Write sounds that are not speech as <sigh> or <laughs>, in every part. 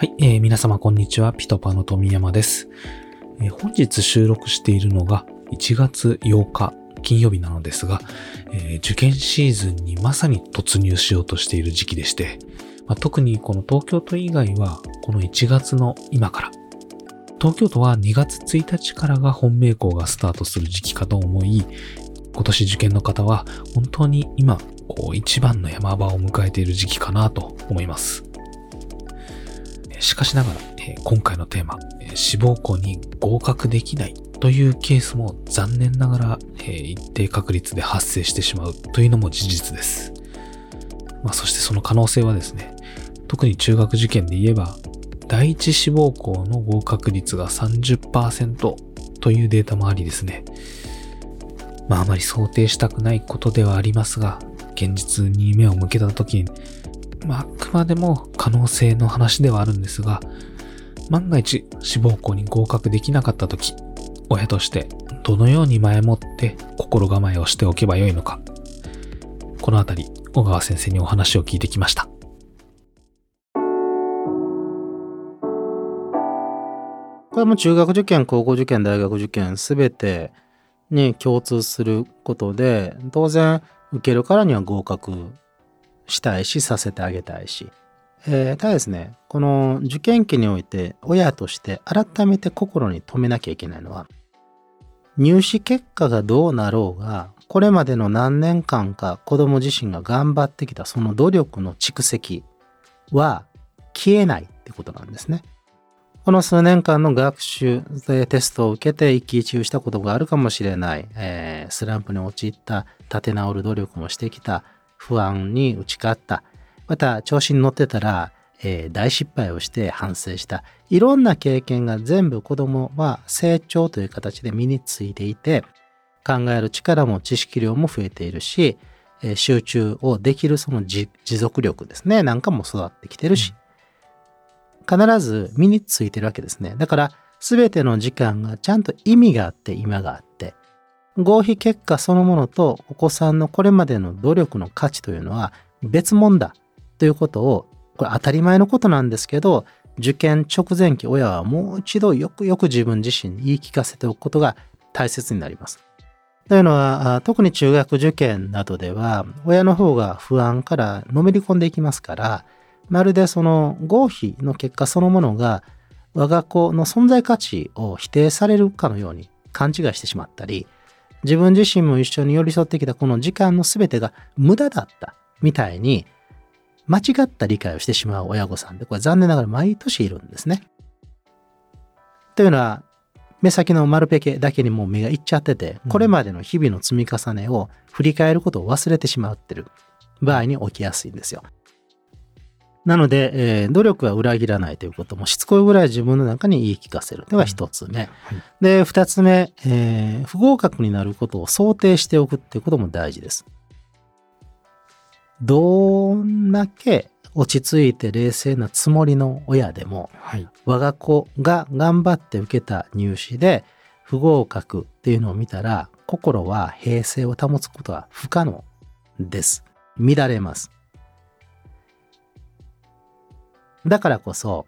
はい、えー皆様こんにちは。ピトパの富山です、えー本日収録しているのが1月8日金曜日なのですが、えー受験シーズンにまさに突入しようとしている時期でして、まあ、特にこの東京都以外はこの1月の今から、東京都は2月1日からが本命校がスタートする時期かと思い、今年受験の方は本当に今、こう一番の山場を迎えている時期かなと思います。しかしながら、えー今回のテーマ、えー志望校に合格できないというケースも残念ながら、え一定確率で発生してしまうというのも事実です。まあ、そしてその可能性はですね、特に中学受験で言えば、第一志望校の合格率が30%というデータもありですね。まああまり想定したくないことではありますが、現実に目を向けたときに、まあ、あくまでも可能性の話ではあるんですが、万が一志望校に合格できなかったとき、親としてどのように前もって心構えをしておけばよいのか、このあたり、小川先生にお話を聞いてきました。これも中学受験、高校受験、大学受験、すべてに共通することで、当然、受けるからには合格したいし、させてあげたいし。えーただですね、この受験期において、親として改めて心に留めなきゃいけないのは、入試結果がどうなろうが、これまでの何年間か子供自身が頑張ってきたその努力の蓄積は消えないってことなんですね。この数年間の学習でテストを受けて一喜一憂したことがあるかもしれない、えースランプに陥った立て直る努力もしてきた不安に打ち勝った。また調子に乗ってたら、えー大失敗をして反省した。いろんな経験が全部子供は成長という形で身についていて考える力も知識量も増えているし、えー集中をできるその持持続力ですね。なんかも育ってきてるし、必ず身についてるわけですね。だから、すべての時間がちゃんと意味があって今があって、合否結果そのものとお子さんのこれまでの努力の価値というのは別物だということを、これ当たり前のことなんですけど、受験直前期親はもう一度よくよく自分自身に言い聞かせておくことが大切になります。というのは、特に中学受験などでは、親の方が不安からのめり込んでいきますから、まるでその合否の結果そのものが我が子の存在価値を否定されるかのように勘違いしてしまったり自分自身も一緒に寄り添ってきたこの時間の全てが無駄だったみたいに間違った理解をしてしまう親御さんでこれ残念ながら毎年いるんですね。というのは目先の丸ペケだけにもう目がいっちゃっててこれまでの日々の積み重ねを振り返ることを忘れてしまってる場合に起きやすいんですよ。なので、えー努力は裏切らないということもしつこいぐらい自分の中に言い聞かせる。では一つ目。で、二つ目、えー不合格になることを想定しておくっていうことも大事です。どんだけ落ち着いて冷静なつもりの親でも、はい。我が子が頑張って受けた入試で不合格っていうのを見たら、心は平静を保つことは不可能です。乱れます。だからこそ、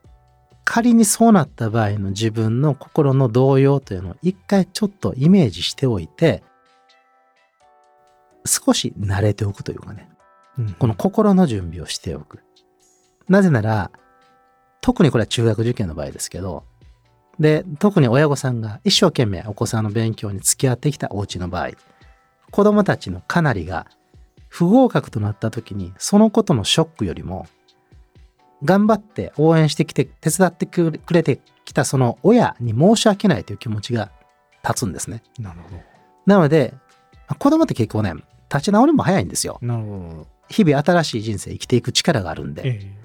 仮にそうなった場合の自分の心の動揺というのを一回ちょっとイメージしておいて、少し慣れておくというかね、この心の準備をしておく。なぜなら、特にこれは中学受験の場合ですけど、で、特に親御さんが一生懸命お子さんの勉強に付き合ってきたお家の場合、子供たちのかなりが不合格となった時に、そのことのショックよりも、頑張って応援してきて、手伝ってくれてきたその親に申し訳ないという気持ちが立つんですね。なるほなので、子供って結構ね、立ち直りも早いんですよ。ど。なるほ日々新しい人生生きていく力があるんど。で、え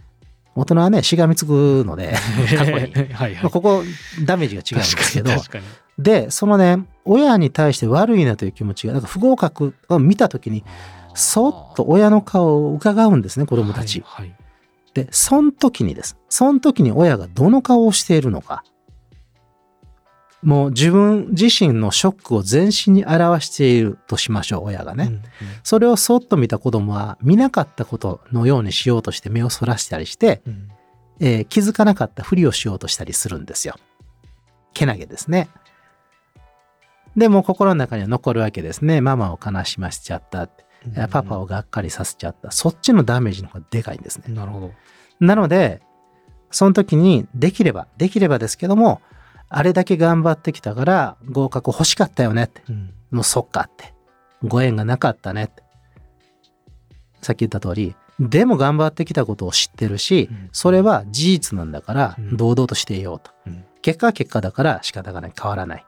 大人はね、しがみつくので、え <laughs> 過去に。はいここ、ダメージが違うんですけど。で、そのね、親に対して悪いなという気持ちが、なんか不合格を見たときに、そっと親の顔を伺うんですね、子供たち。はい。はいで、その時にです。その時に親がどの顔をしているのか。もう自分自身のショックを全身に表しているとしましょう、親がね。うんうんそれをそっと見た子供は見なかったことのようにしようとして目をそらしたりして、うんえー気づかなかったふりをしようとしたりするんですよ。けなげですね。でも心の中には残るわけですね。ママを悲しませちゃったって。えーパパをがっかりさせちゃった。そっちのダメージの方がでかいんですね。なるほど。なので、その時にできれば、できればですけども、あれだけ頑張ってきたから合格欲しかったよねって。うんもうそっかって。ご縁がなかったねって。さっき言った通り、でも頑張ってきたことを知ってるし、うんそれは事実なんだからうん堂々としていようと。うん結果は結果だから仕方がない。変わらない。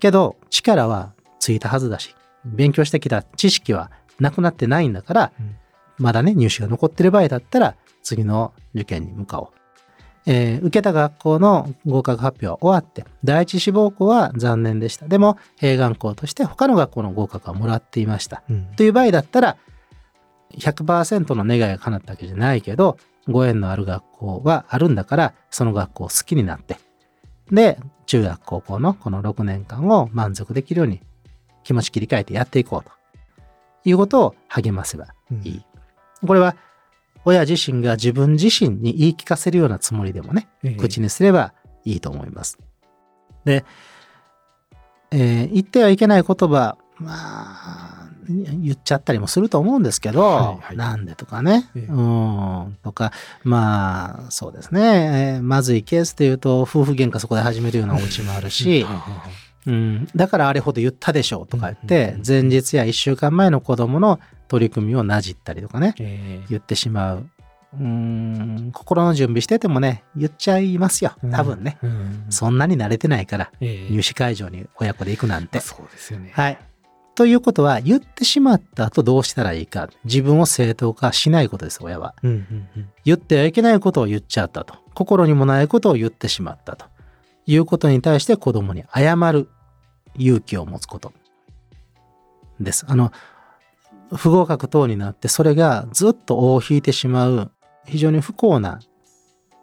けど、力はついたはずだし、勉強してきた知識はなくなってないんだから、うんまだね、入試が残ってる場合だったら、次の受験に向かおう。えー受けた学校の合格発表は終わって、第一志望校は残念でした。でも、併願校として他の学校の合格はもらっていました。うんという場合だったら、100%の願いが叶ったわけじゃないけど、ご縁のある学校はあるんだから、その学校を好きになって、で、中学高校のこの6年間を満足できるように気持ち切り替えてやっていこうと。いうことを励ませばいい。これは、親自身が自分自身に言い聞かせるようなつもりでもね、ええ。口にすればいいと思います。で、えー言ってはいけない言葉、まあ、言っちゃったりもすると思うんですけど、はいはい。なんでとかね、ええ。うん、とか、まあ、そうですね、えーまずいケースで言うと、夫婦喧嘩そこで始めるようなお家もあるしうん、だからあれほど言ったでしょうとか言っうんて前日や1週間前の子供の取り組みをなじったりとかね、ええ言ってしまう。うん、心の準備しててもね、言っちゃいますよ。多分ね。うんそんなに慣れてないから、ええ入試会場に親子で行くなんて。そうですよね。はい。ということは、言ってしまった後どうしたらいいか。自分を正当化しないことです、親は。言ってはいけないことを言っちゃったと。心にもないことを言ってしまったと。いうことに対して子供に謝る勇気を持つことです。あの、不合格等になってそれがずっと尾を引いてしまう非常に不幸な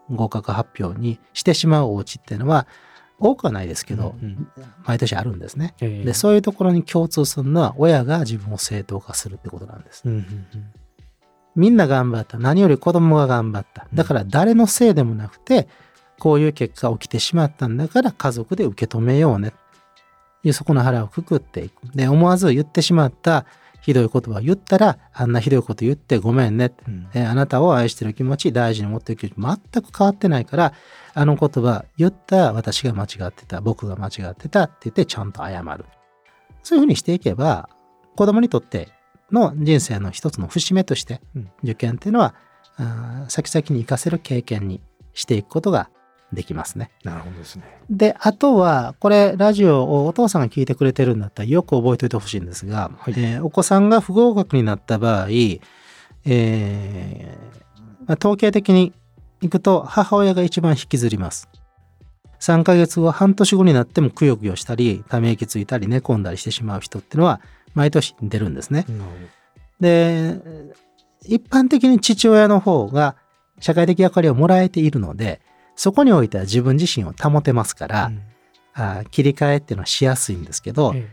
合格発表にしてしまうお家っていうのは多くはないですけど、うんうん毎年あるんですね。ええで、そういうところに共通するのは親が自分を正当化するってことなんです。うんうんうんみんな頑張った。何より子供が頑張った。だから誰のせいでもなくて、こういう結果起きてしまったんだから家族で受け止めようね。いうそこの腹をくくっていく。で、思わず言ってしまったひどい言葉を言ったら、あんなひどいこと言ってごめんね。うんえあなたを愛してる気持ち、大事に持っていく気持ち、全く変わってないから、あの言葉言った私が間違ってた、僕が間違ってたって言ってちゃんと謝る。そういうふうにしていけば、子供にとっての人生の一つの節目として、うん受験っていうのは、先々に活かせる経験にしていくことができますね。なるほどですね。で、あとは、これ、ラジオをお父さんが聞いてくれてるんだったら、よく覚えておいてほしいんですが、はいえーお子さんが不合格になった場合、えーまあ統計的にいくと、母親が一番引きずります。3ヶ月後、半年後になってもくよくよしたり、ため息ついたり、寝込んだりしてしまう人っていうのは、毎年出るんですね。なるほで、一般的に父親の方が社会的役割をもらえているので、そこにおいては自分自身を保てますから、うんあ切り替えっていうのはしやすいんですけど、え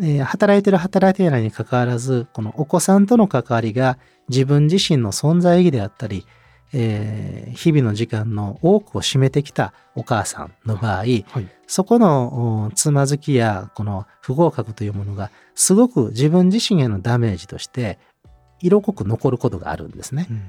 えー働いてる働いてないにかかわらず、このお子さんとの関わりが自分自身の存在意義であったり、えー日々の時間の多くを占めてきたお母さんの場合、はい。そこのおつまずきやこの不合格というものがすごく自分自身へのダメージとして色濃く残ることがあるんですね。うん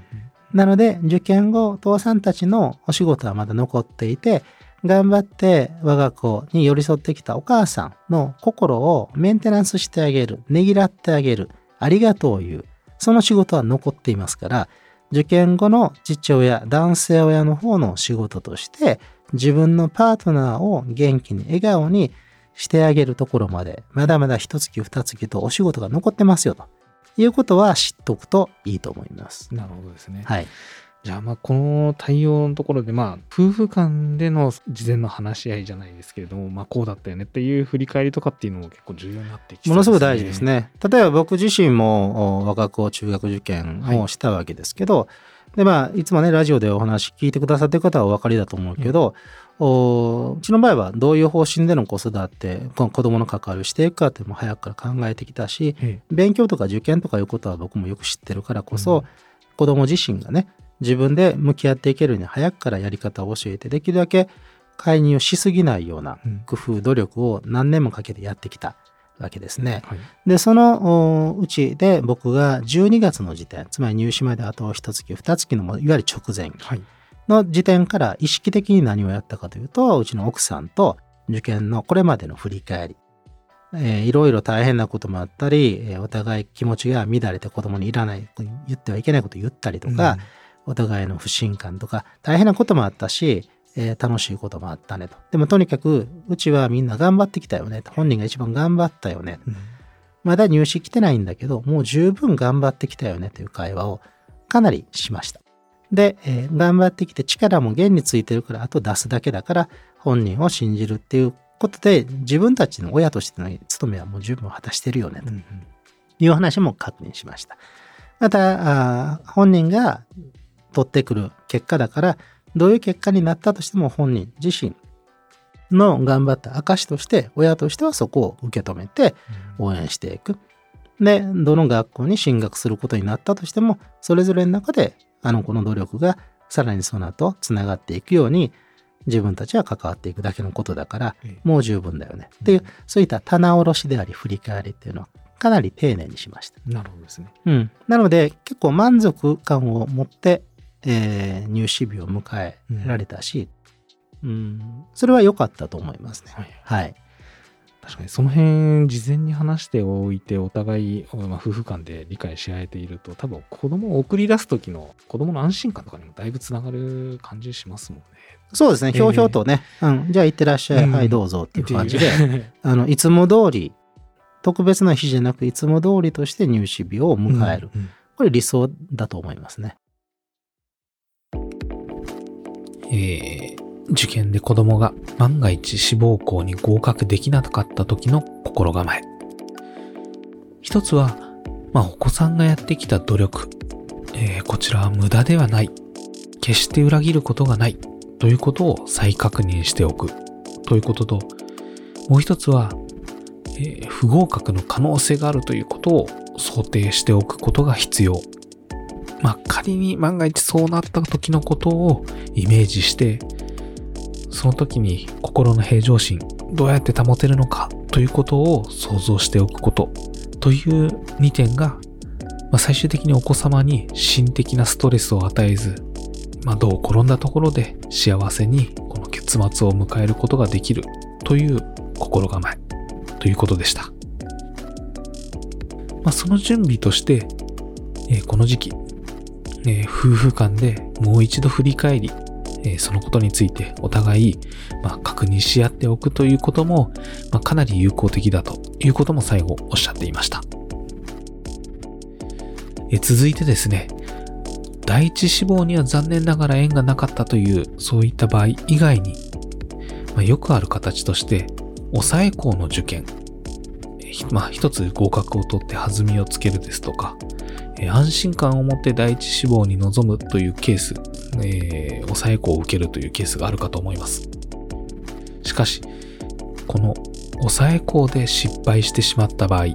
なので受験後父さんたちのお仕事はまだ残っていて頑張って我が子に寄り添ってきたお母さんの心をメンテナンスしてあげるねぎらってあげるありがとう言うその仕事は残っていますから受験後の父親男性親の方の仕事として自分のパートナーを元気に笑顔にしてあげるところまでまだまだ一月二月とお仕事が残ってますよと。いうことは知っておくといいと思います。なるほどですね。はい。じゃあまあこの対応のところでまあ夫婦間での事前の話し合いじゃないですけれどもまあこうだったよねっていう振り返りとかっていうのも結構重要になってきそうものすごく大事です。ね。例えば僕自身もお我が子中学受験をしたわけですけど、でまあいつもねラジオでお話聞いてくださってる方はお分かりだと思うけど、おうちの場合はどういう方針での子育て子供の関わりをしていくかっても早くから考えてきたしえ。勉強とか受験とかいうことは僕もよく知ってるからこそ、うん。子供自身がね自分で向き合っていけるように早くからやり方を教えて、できるだけ介入しすぎないようなうん。工夫、努力を何年もかけてやってきたわけですね。はい。で、そのおうちで僕が12月の時点、つまり入試まであと1月、2月のもいわゆる直前はい。の時点から意識的に何をやったかというと、うちの奥さんと受験のこれまでの振り返り、えーいろいろ大変なこともあったり、えーお互い気持ちが乱れて子供にいらない、言ってはいけないことを言ったりとか、お互いの不信感とか、大変なこともあったし、えー楽しいこともあったねと。でもとにかく、うちはみんな頑張ってきたよねと。本人が一番頑張ったよね。うんまだ入試来てないんだけど、もう十分頑張ってきたよねという会話をかなりしました。で、えー頑張ってきて力も現についてるから、あと出すだけだから、本人を信じるっていうことで、自分たちの親としての務めはもう十分果たしてるよねという話も確認しました。また、本人が取ってくる結果だから、どういう結果になったとしても本人自身の頑張った証として、親としてはそこを受け止めて応援していく。で、どの学校に進学することになったとしても、それぞれの中であの子の努力がさらにその後つながっていくように、自分たちは関わっていくだけのことだから、ええもう十分だよね。っていう、そういった棚卸しであり振り返りっていうのはかなり丁寧にしました。なるほどですね。うん。なので、結構満足感を持って、えー入試日を迎えられたし、うん、それは良かったと思いますね。はい。はい。確かにその辺事前に話しておいてお互い、まあ、夫婦間で理解し合えていると多分子供を送り出す時の子供の安心感とかにもだいぶつながる感じしますもんね。そうですね。ええひょうひょうとね、うん、じゃあ行ってらっしゃい、うんはい、どうぞっていう感じで、で。あの、いつも通り、特別な日じゃなく、いつも通りとして入試日を迎える。うんうんこれ理想だと思いますね。えー受験で子供が万が一志望校に合格できなかった時の心構え。一つは、まあ、お子さんがやってきた努力。えーこちらは無駄ではない。決して裏切ることがない。ということを再確認しておく。ということと、もう一つは、えー不合格の可能性があるということを想定しておくことが必要。まあ、仮に万が一そうなった時のことをイメージして、その時に心の平常心、どうやって保てるのかということを想像しておくことという2点が、まあ、最終的にお子様に心的なストレスを与えず、まあ、どう転んだところで幸せにこの結末を迎えることができるという心構えということでした。まあ、その準備として、えーこの時期、えー夫婦間でもう一度振り返り、えーそのことについてお互い、まあ、確認し合っておくということも、まあ、かなり有効的だということも最後おっしゃっていました。えー続いてですね、第一志望には残念ながら縁がなかったというそういった場合以外に、まあ、よくある形として、抑え校の受験、まあ、一つ合格を取って弾みをつけるですとか、え安心感を持って第一志望に臨むというケース、えー抑え子を受けるというケースがあるかと思います。しかし、この抑え校で失敗してしまった場合、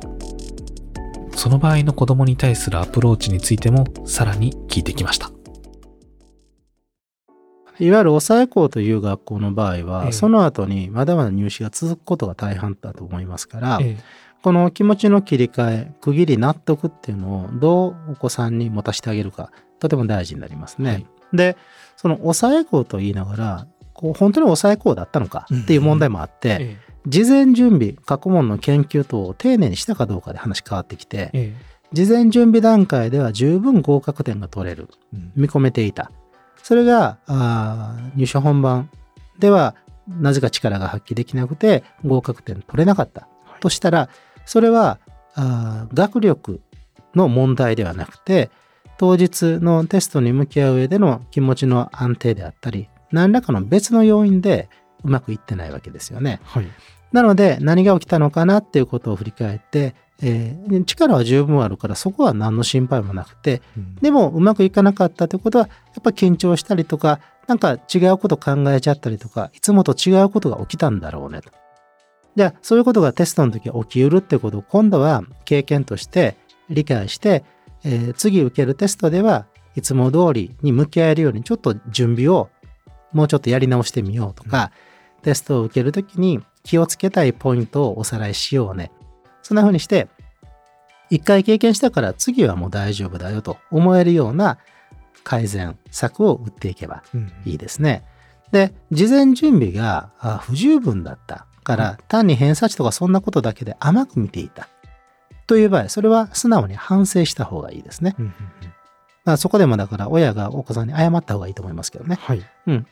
その場合の子供に対するアプローチについてもさらに聞いてきました。いわゆる抑え校という学校の場合は、その後にまだまだ入試が続くことが大半だと思いますから、この気持ちの切り替え、区切り、納得っていうのをどうお子さんに持たせてあげるか、とても大事になりますね。はいで、その抑え校と言いながら、こう本当に抑え校だったのかっていう問題もあって、え事前準備、過去問の研究等を丁寧にしたかどうかで話変わってきて、え事前準備段階では十分合格点が取れる。うん見込めていた。それが、あー入社本番では、なぜか力が発揮できなくて、合格点取れなかった。はいとしたら、それは、あー学力の問題ではなくて、当日のテストに向き合う上での気持ちの安定であったり、何らかの別の要因でうまくいってないわけですよね。はい。なので、何が起きたのかなっていうことを振り返って、えー力は十分あるから、そこは何の心配もなくて、うんでもうまくいかなかったということは、やっぱ緊張したりとか、なんか違うこと考えちゃったりとか、いつもと違うことが起きたんだろうねと。じゃあ、そういうことがテストの時起きうるってことを今度は経験として理解して、えー次受けるテストでは、いつも通りに向き合えるようにちょっと準備をもうちょっとやり直してみようとか、テストを受けるときに気をつけたいポイントをおさらいしようね。そんな風にして、一回経験したから次はもう大丈夫だよと思えるような改善策を打っていけばうんいいですね。で、事前準備があ不十分だったから、単に偏差値とかそんなことだけで甘く見ていた。という場合、それは素直に反省した方がいいですね。うんうんうんまあ、そこでもだから親がお子さんに謝った方がいいと思いますけどね。はい。うん、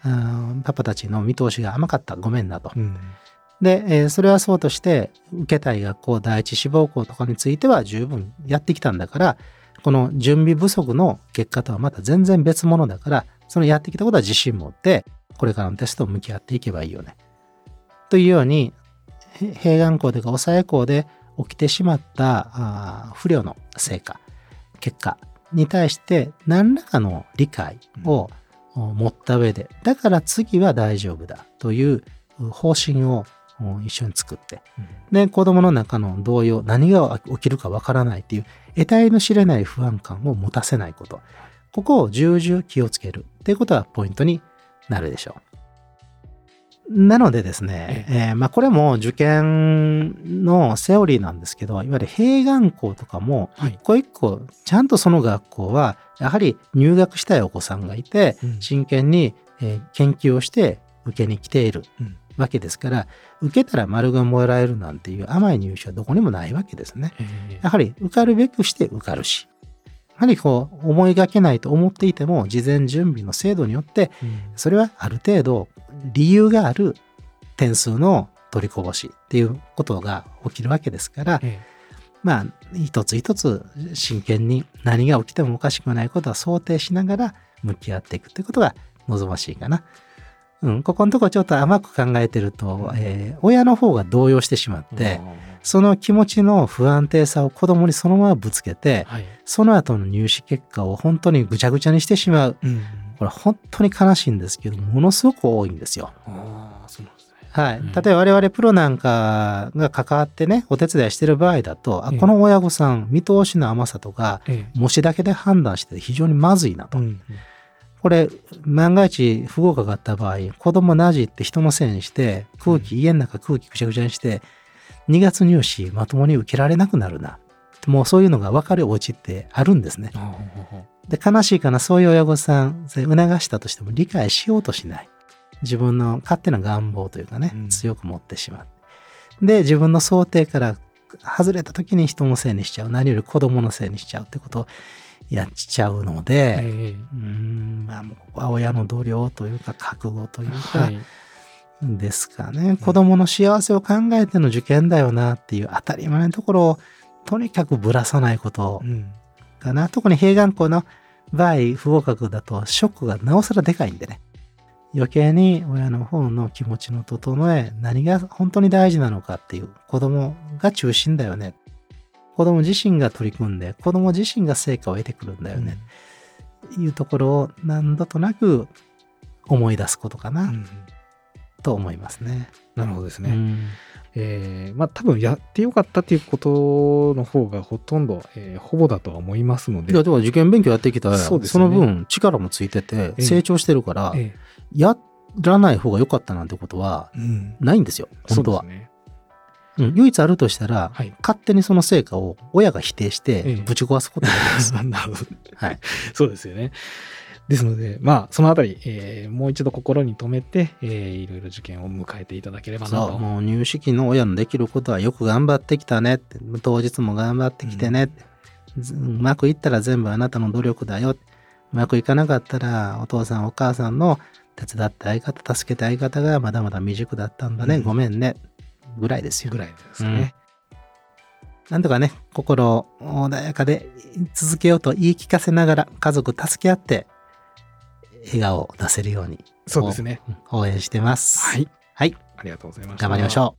パパたちの見通しが甘かった。ごめんなと。うんで、えーそれはそうとして、受けたい学校、第一志望校とかについては十分やってきたんだから、この準備不足の結果とはまた全然別物だから、そのやってきたことは自信持って、これからのテストを向き合っていけばいいよね。というように、へ併願校というか抑え校で起きてしまった不良の成果、結果に対して何らかの理解をお持った上で、だから次は大丈夫だという方針をお一緒に作って、で、子供の中の動揺、何が起きるかわからないっていう、得体の知れない不安感を持たせないこと。ここを重々気をつけるっていうことがポイントになるでしょう。なのでですね、えーまあこれも受験のセオリーなんですけど、いわゆる併願校とかも、はい。一個一個、ちゃんとその学校は、やはり入学したいお子さんがいて、うん。真剣に、えー研究をして受けに来ているうん。わけですから、受けたら丸がもらえるなんていう甘い入試はどこにもないわけですね。え。やはり受かるべくして受かるし、やはりこう思いがけないと思っていても、事前準備の制度によって、うん。それはある程度理由がある点数の取りこぼしっていうことが起きるわけですから、えまあ、一つ一つ真剣に何が起きてもおかしくないことは想定しながら向き合っていくということが望ましいかな。うん、ここのところちょっと甘く考えてると、えー親の方が動揺してしまって、その気持ちの不安定さを子供にそのままぶつけて、はい。その後の入試結果を本当にぐちゃぐちゃにしてしまう。うんこれ本当に悲しいんですけど、ものすごく多いんですよ。ああ、そうなんですね。はい。うん例えば我々プロなんかが関わってね、お手伝いしてる場合だと、あええこの親御さん、見通しの甘さとか、え模試だけで判断してて非常にまずいなと。えうんこれ、万が一不合格があった場合、子供なじって人のせいにして、空気、家の中空気ぐちゃぐちゃにして、2月入試まともに受けられなくなるな。もうそういうのが分かるお家ってあるんですね。で、悲しいかな、そういう親御さん、それ促したとしても理解しようとしない。自分の勝手な願望というかね、うん強く持ってしまう。で、自分の想定から外れた時に人のせいにしちゃう。何より子供のせいにしちゃうってことをやっちゃうので、えうーん、まあ、もうここは親の度量というか、覚悟というえか、はい。ですかね。子供の幸せを考えての受験だよなっていう当たり前のところを、とにかくぶらさないことうんかな。特に併願校の場合、不合格だとショックがなおさらでかいんでね。余計に親の方の気持ちの整え、何が本当に大事なのかっていう、子供が中心だよね。子供自身が取り組んで、子供自身が成果を得てくるんだよね。いうところを何度となく思い出すことかな、うんと思いますね。なるほどですね。うんえーまあ多分やってよかったっていうことの方がほとんど、えーほぼだとは思いますので。いや、だから受験勉強やってきたら、そねの分力もついててええ成長してるから、えやらない方が良かったなんてことはえうんないんですよ、本当は。そうん唯一あるとしたら、はい。勝手にその成果を親が否定しええてぶち壊すことがあります。<laughs> なるほど。はい。<laughs> そうですよね。ですので、まあ、そのあたり、えーもう一度心に留めて、えーいろいろ受験を迎えていただければなそう、と。もう入試期の親のできることはよく頑張ってきたねって、当日も頑張ってきてねって、ずうまくいったら全部あなたの努力だよ。うまくいかなかったらお父さんお母さんの手伝って相方、助けて相方がまだまだ未熟だったんだね。うんごめんね。ぐらいですよぐ。らいですね。なんとかね、心穏やかで続けようと言い聞かせながら家族助け合って笑顔を出せるようにそうですね。応援してます。はい。はい。ありがとうございました。頑張りましょ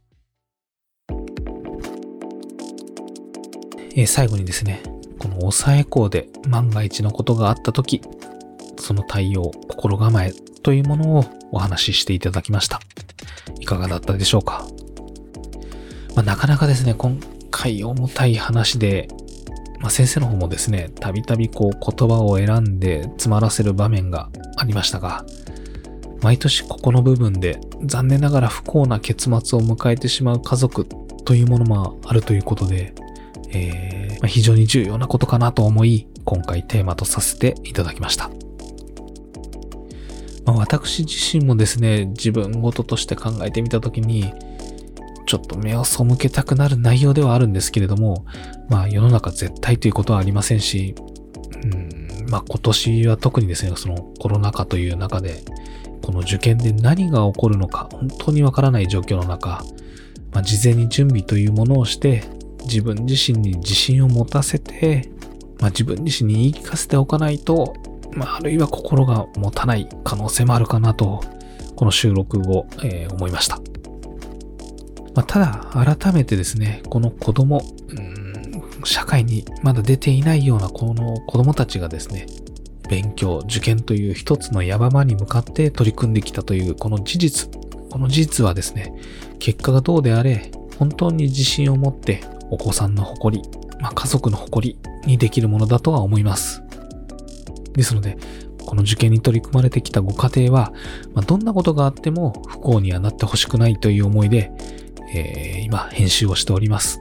えー最後にですね、この抑え校で万が一のことがあったとき、その対応、心構えというものをお話ししていただきました。いかがだったでしょうか、まあ、なかなかですね、今回重たい話で、まあ、先生の方もですね、たびたびこう言葉を選んで詰まらせる場面がありましたが、毎年ここの部分で残念ながら不幸な結末を迎えてしまう家族というものもあるということで、えーまあ、非常に重要なことかなと思い、今回テーマとさせていただきました。まあ、私自身もですね、自分ごととして考えてみたときに、ちょっと目を背けたくなる内容ではあるんですけれども、まあ世の中絶対ということはありませんし、うん、まあ今年は特にですね、そのコロナ禍という中で、この受験で何が起こるのか本当にわからない状況の中、まあ、事前に準備というものをして自分自身に自信を持たせて、まあ、自分自身に言い聞かせておかないと、まあ、あるいは心が持たない可能性もあるかなと、この収録後、えー、思いました。まあ、ただ、改めてですね、この子供、社会にまだ出ていないようなこの子供たちがですね、勉強、受験という一つの山場に向かって取り組んできたというこの事実、この事実はですね、結果がどうであれ、本当に自信を持ってお子さんの誇り、まあ、家族の誇りにできるものだとは思います。ですので、この受験に取り組まれてきたご家庭は、まあ、どんなことがあっても不幸にはなってほしくないという思いで、えー、今編集をしております。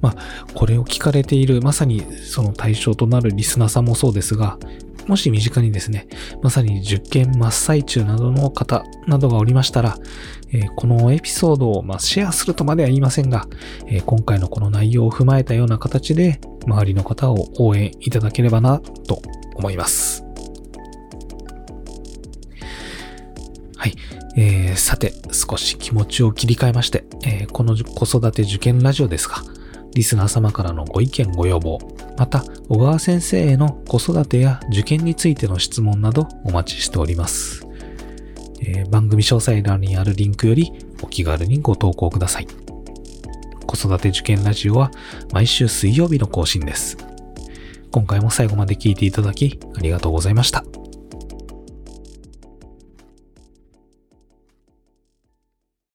まあ、これを聞かれている、まさにその対象となるリスナーさんもそうですが、もし身近にですね、まさに受験真っ最中などの方などがおりましたら、えー、このエピソードを、まあ、シェアするとまでは言いませんが、えー、今回のこの内容を踏まえたような形で、周りの方を応援いただければな、と思います。はい。えー、さて、少し気持ちを切り替えまして、えー、この子育て受験ラジオですが、リスナー様からのご意見ご要望、また小川先生への子育てや受験についての質問などお待ちしております。えー、番組詳細欄にあるリンクよりお気軽にご投稿ください。子育て受験ラジオは毎週水曜日の更新です。今回も最後まで聞いていただきありがとうございました。